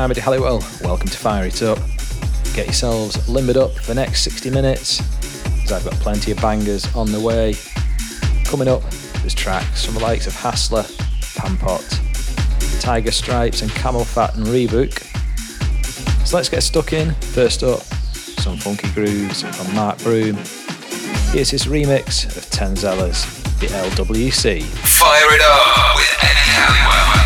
I'm Eddie Halliwell. Welcome to Fire It Up. Get yourselves limbered up for the next 60 minutes, as I've got plenty of bangers on the way. Coming up, there's tracks from the likes of Hassler, Pan-Pot, Tiger Stripes, and CamelPhat and Rebuke. So let's get stuck in. First up, some funky grooves from Mark Broom. Here's his remix of Tenzella's The LWC. Fire it up with Eddie Halliwell.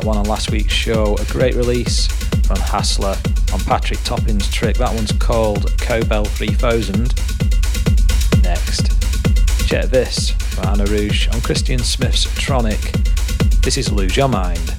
That one on last week's show. A great release from Hassler on Patrick Topping's trick. That one's called Cobel 3000. Next, check this from Anna Rouge on Christian Smith's Tronic. This is Lose Your Mind.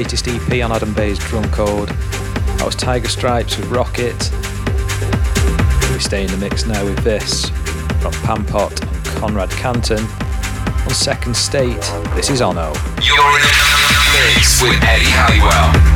Latest EP on Adam Beyer's Drum Code. That was Tiger Stripes with Rocket. We stay in the mix now with this from Pan-Pot and Conrad Canton. On Second State, this is Ono. You're in the mix with Eddie Halliwell.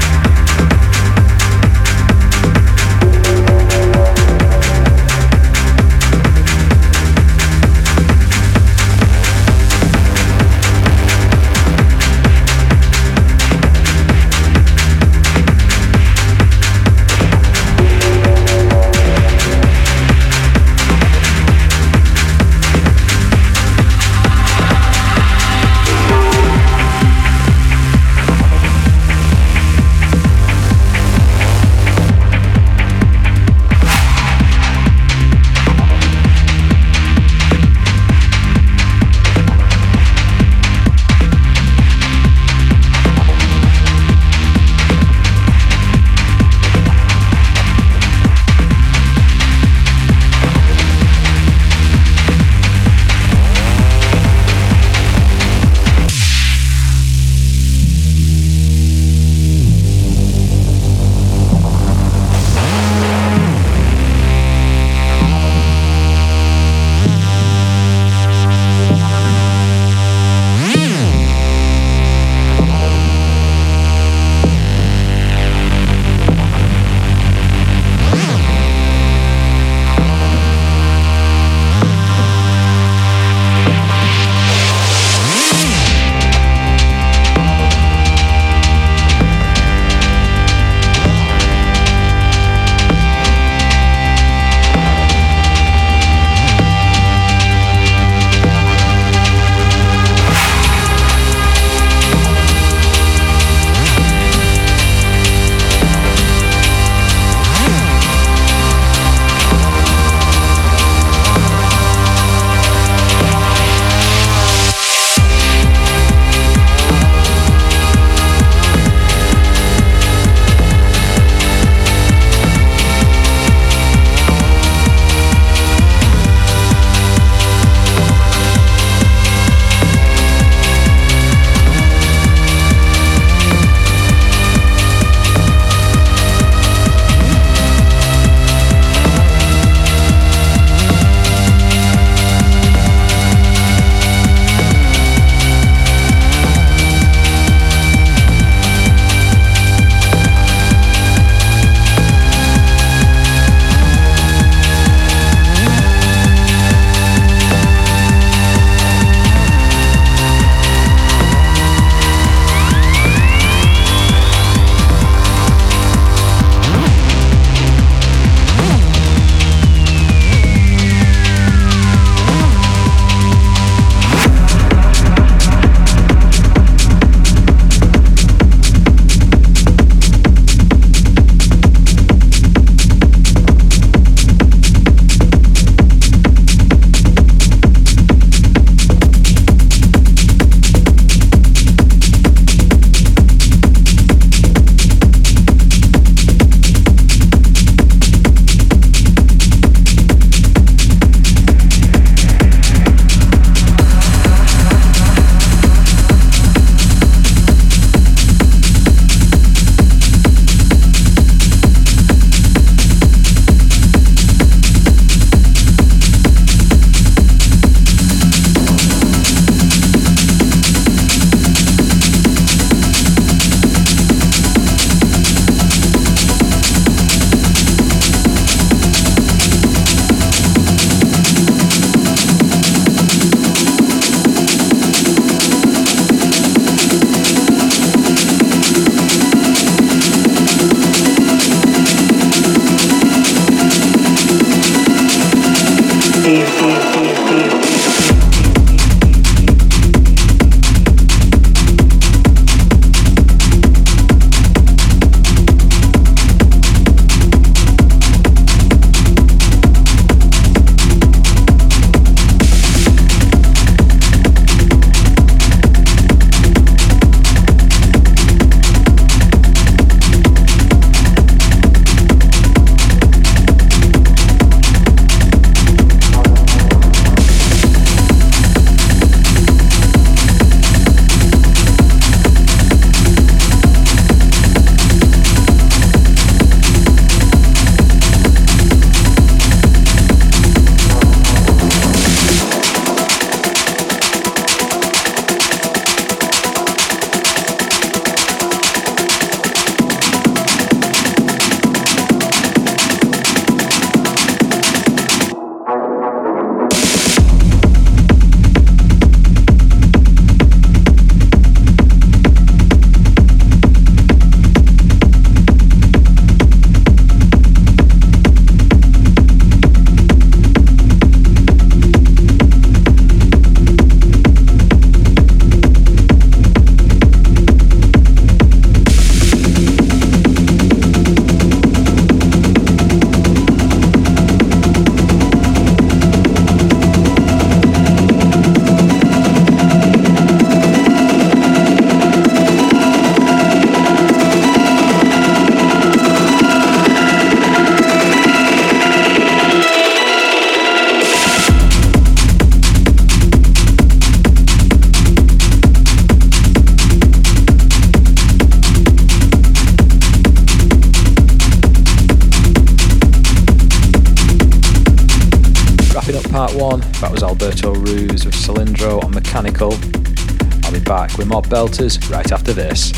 With more belters right after this.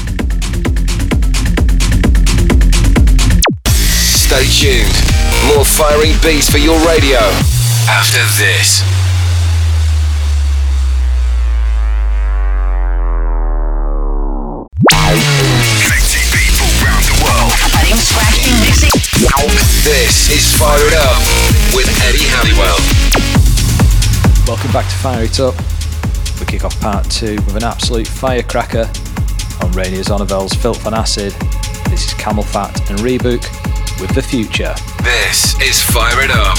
Stay tuned. More firing beats for your radio after this. Connecting people around the world. This is Fire It Up with Eddie Halliwell. Welcome back to Fire It Up. We kick off part two with an absolute firecracker on Reinier Zonneveld's Filth on Acid. This is CamelPhat and Rebuke with The Future. This is Fire It Up.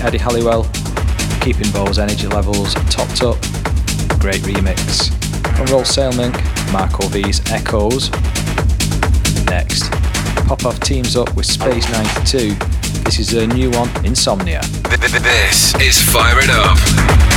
Eddie Halliwell, keeping those energy levels topped up. Great remix from Roll Sailmink Marco V's Echoes. Next, Popof teams up with Space 92. This is a new one, Insomnia. This is Fire It Up.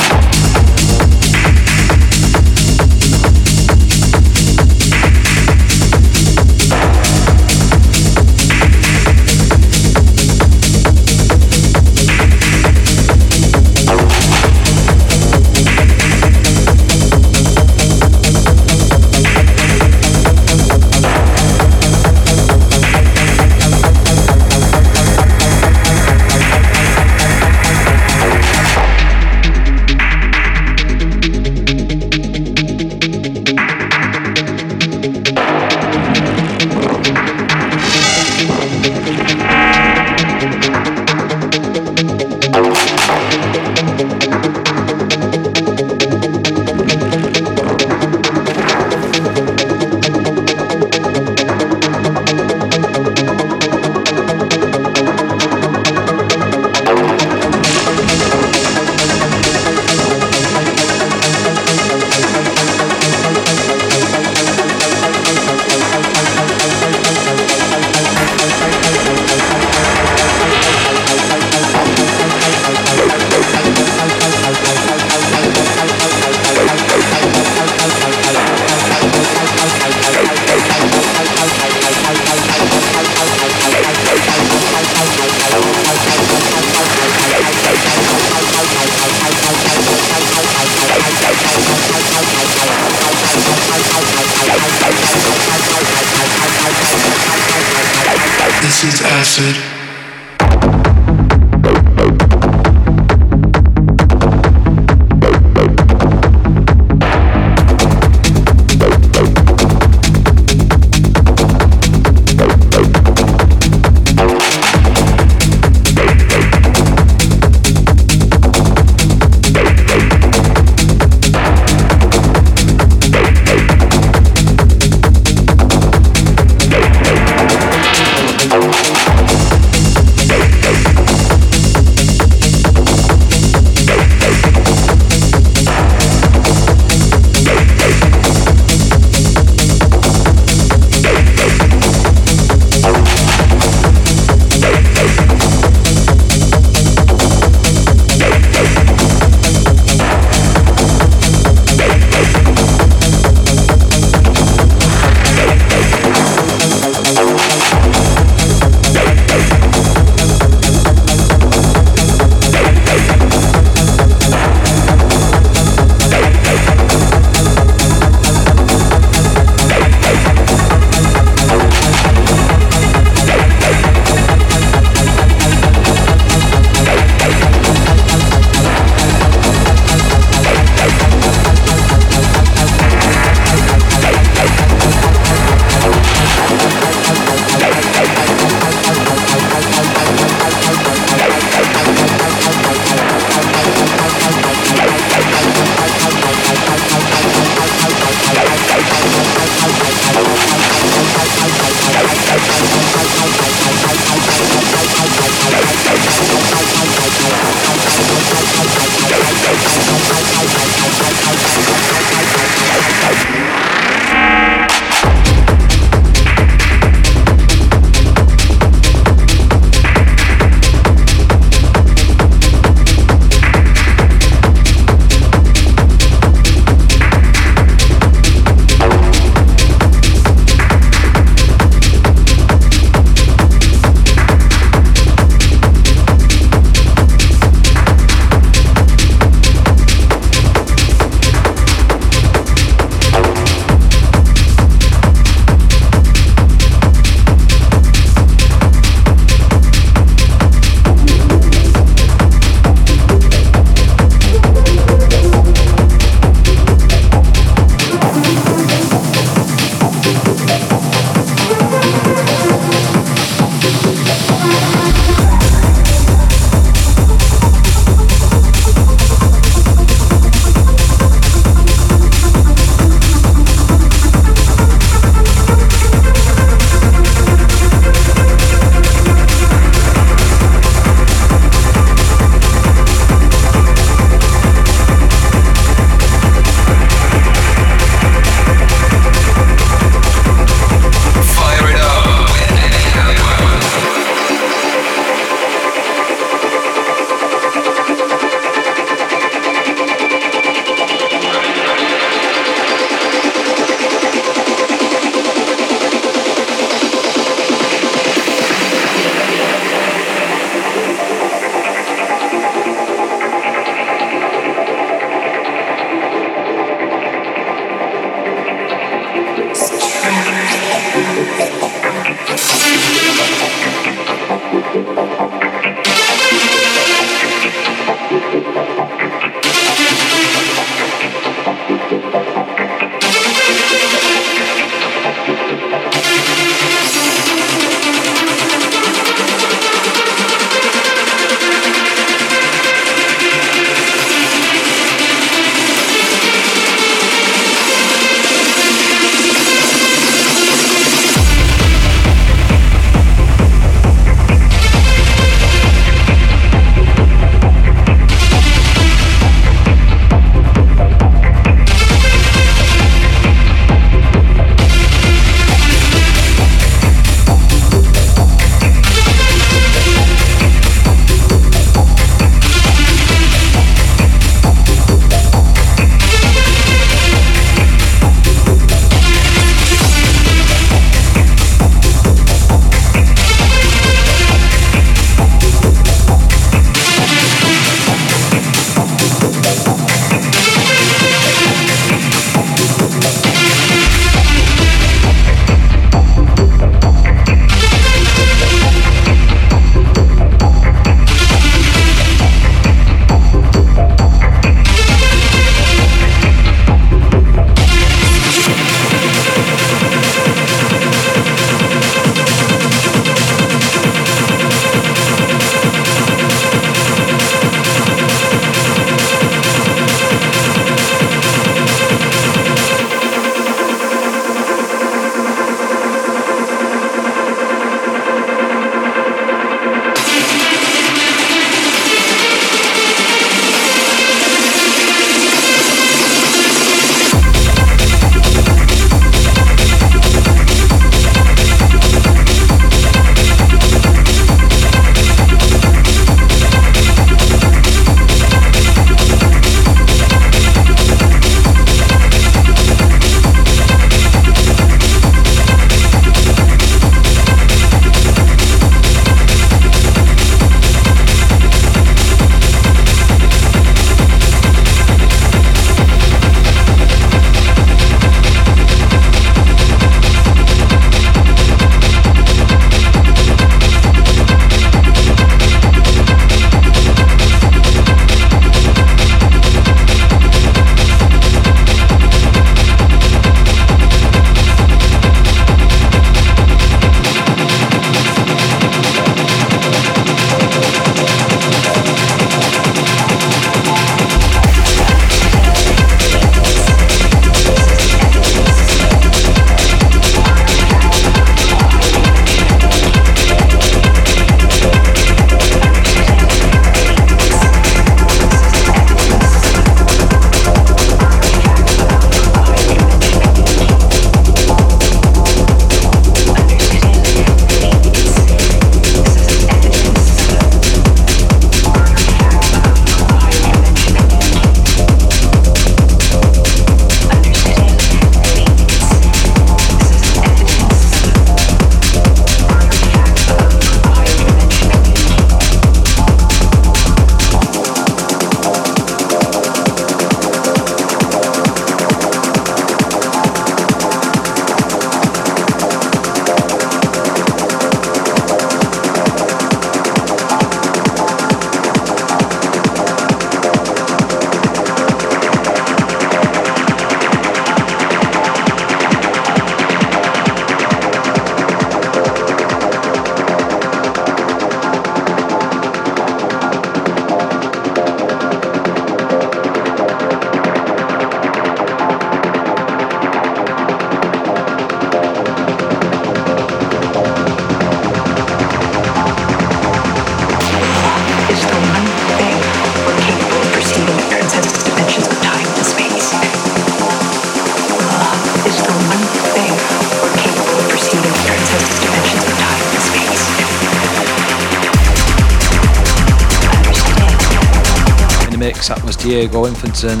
Diego Infanton,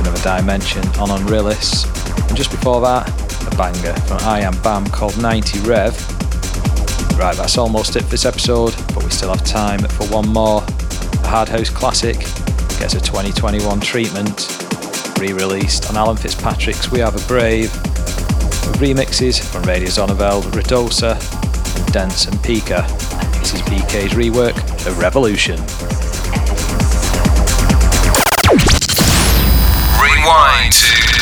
another dimension on Unrealis. And just before that, a banger from I Am Bam called 90 Rev. Right, that's almost it for this episode, but we still have time for one more. A Hard House classic gets a 2021 treatment, re released on Alan Fitzpatrick's We Are The Brave, with remixes from Reinier Zonneveld, Redosa, Dance and Pika. This is BK's rework of Revolution. Rewind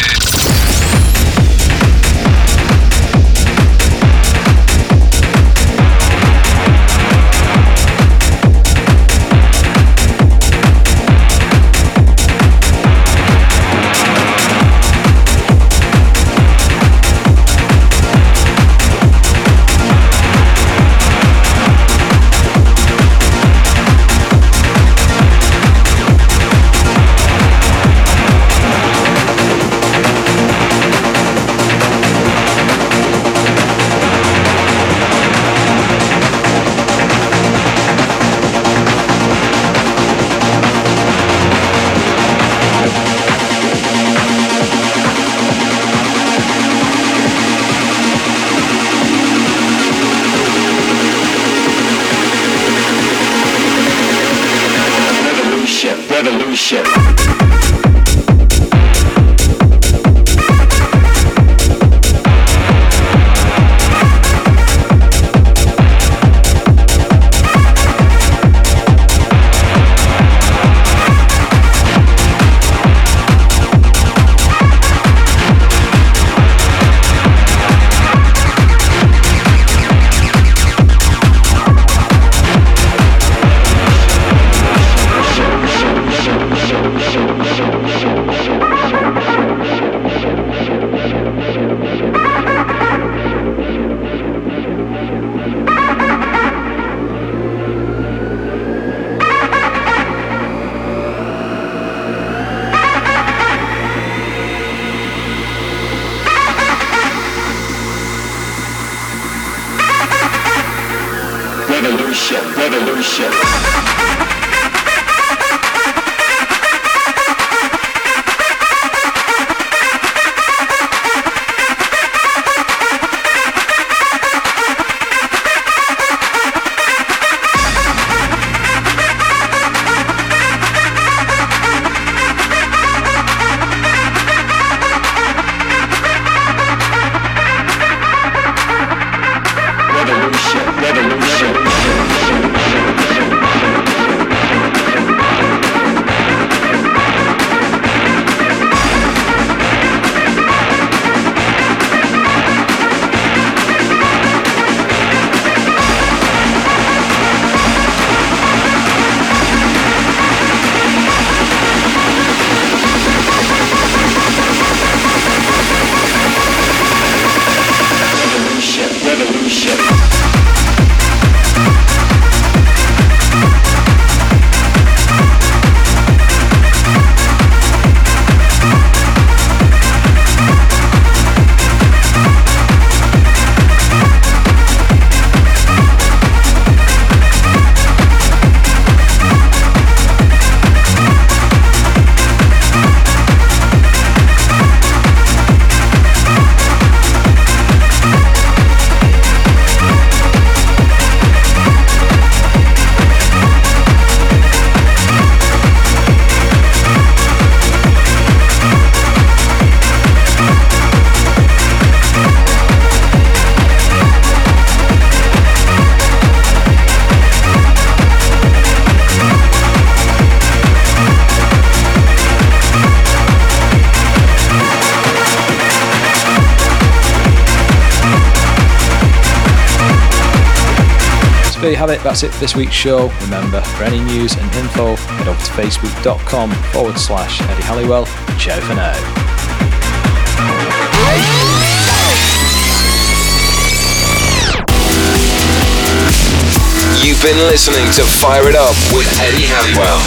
to that's it for this week's show. Remember, for any news and info, head over to facebook.com forward slash Eddie Halliwell. Ciao for now. You've been listening to Fire It Up with Eddie Halliwell.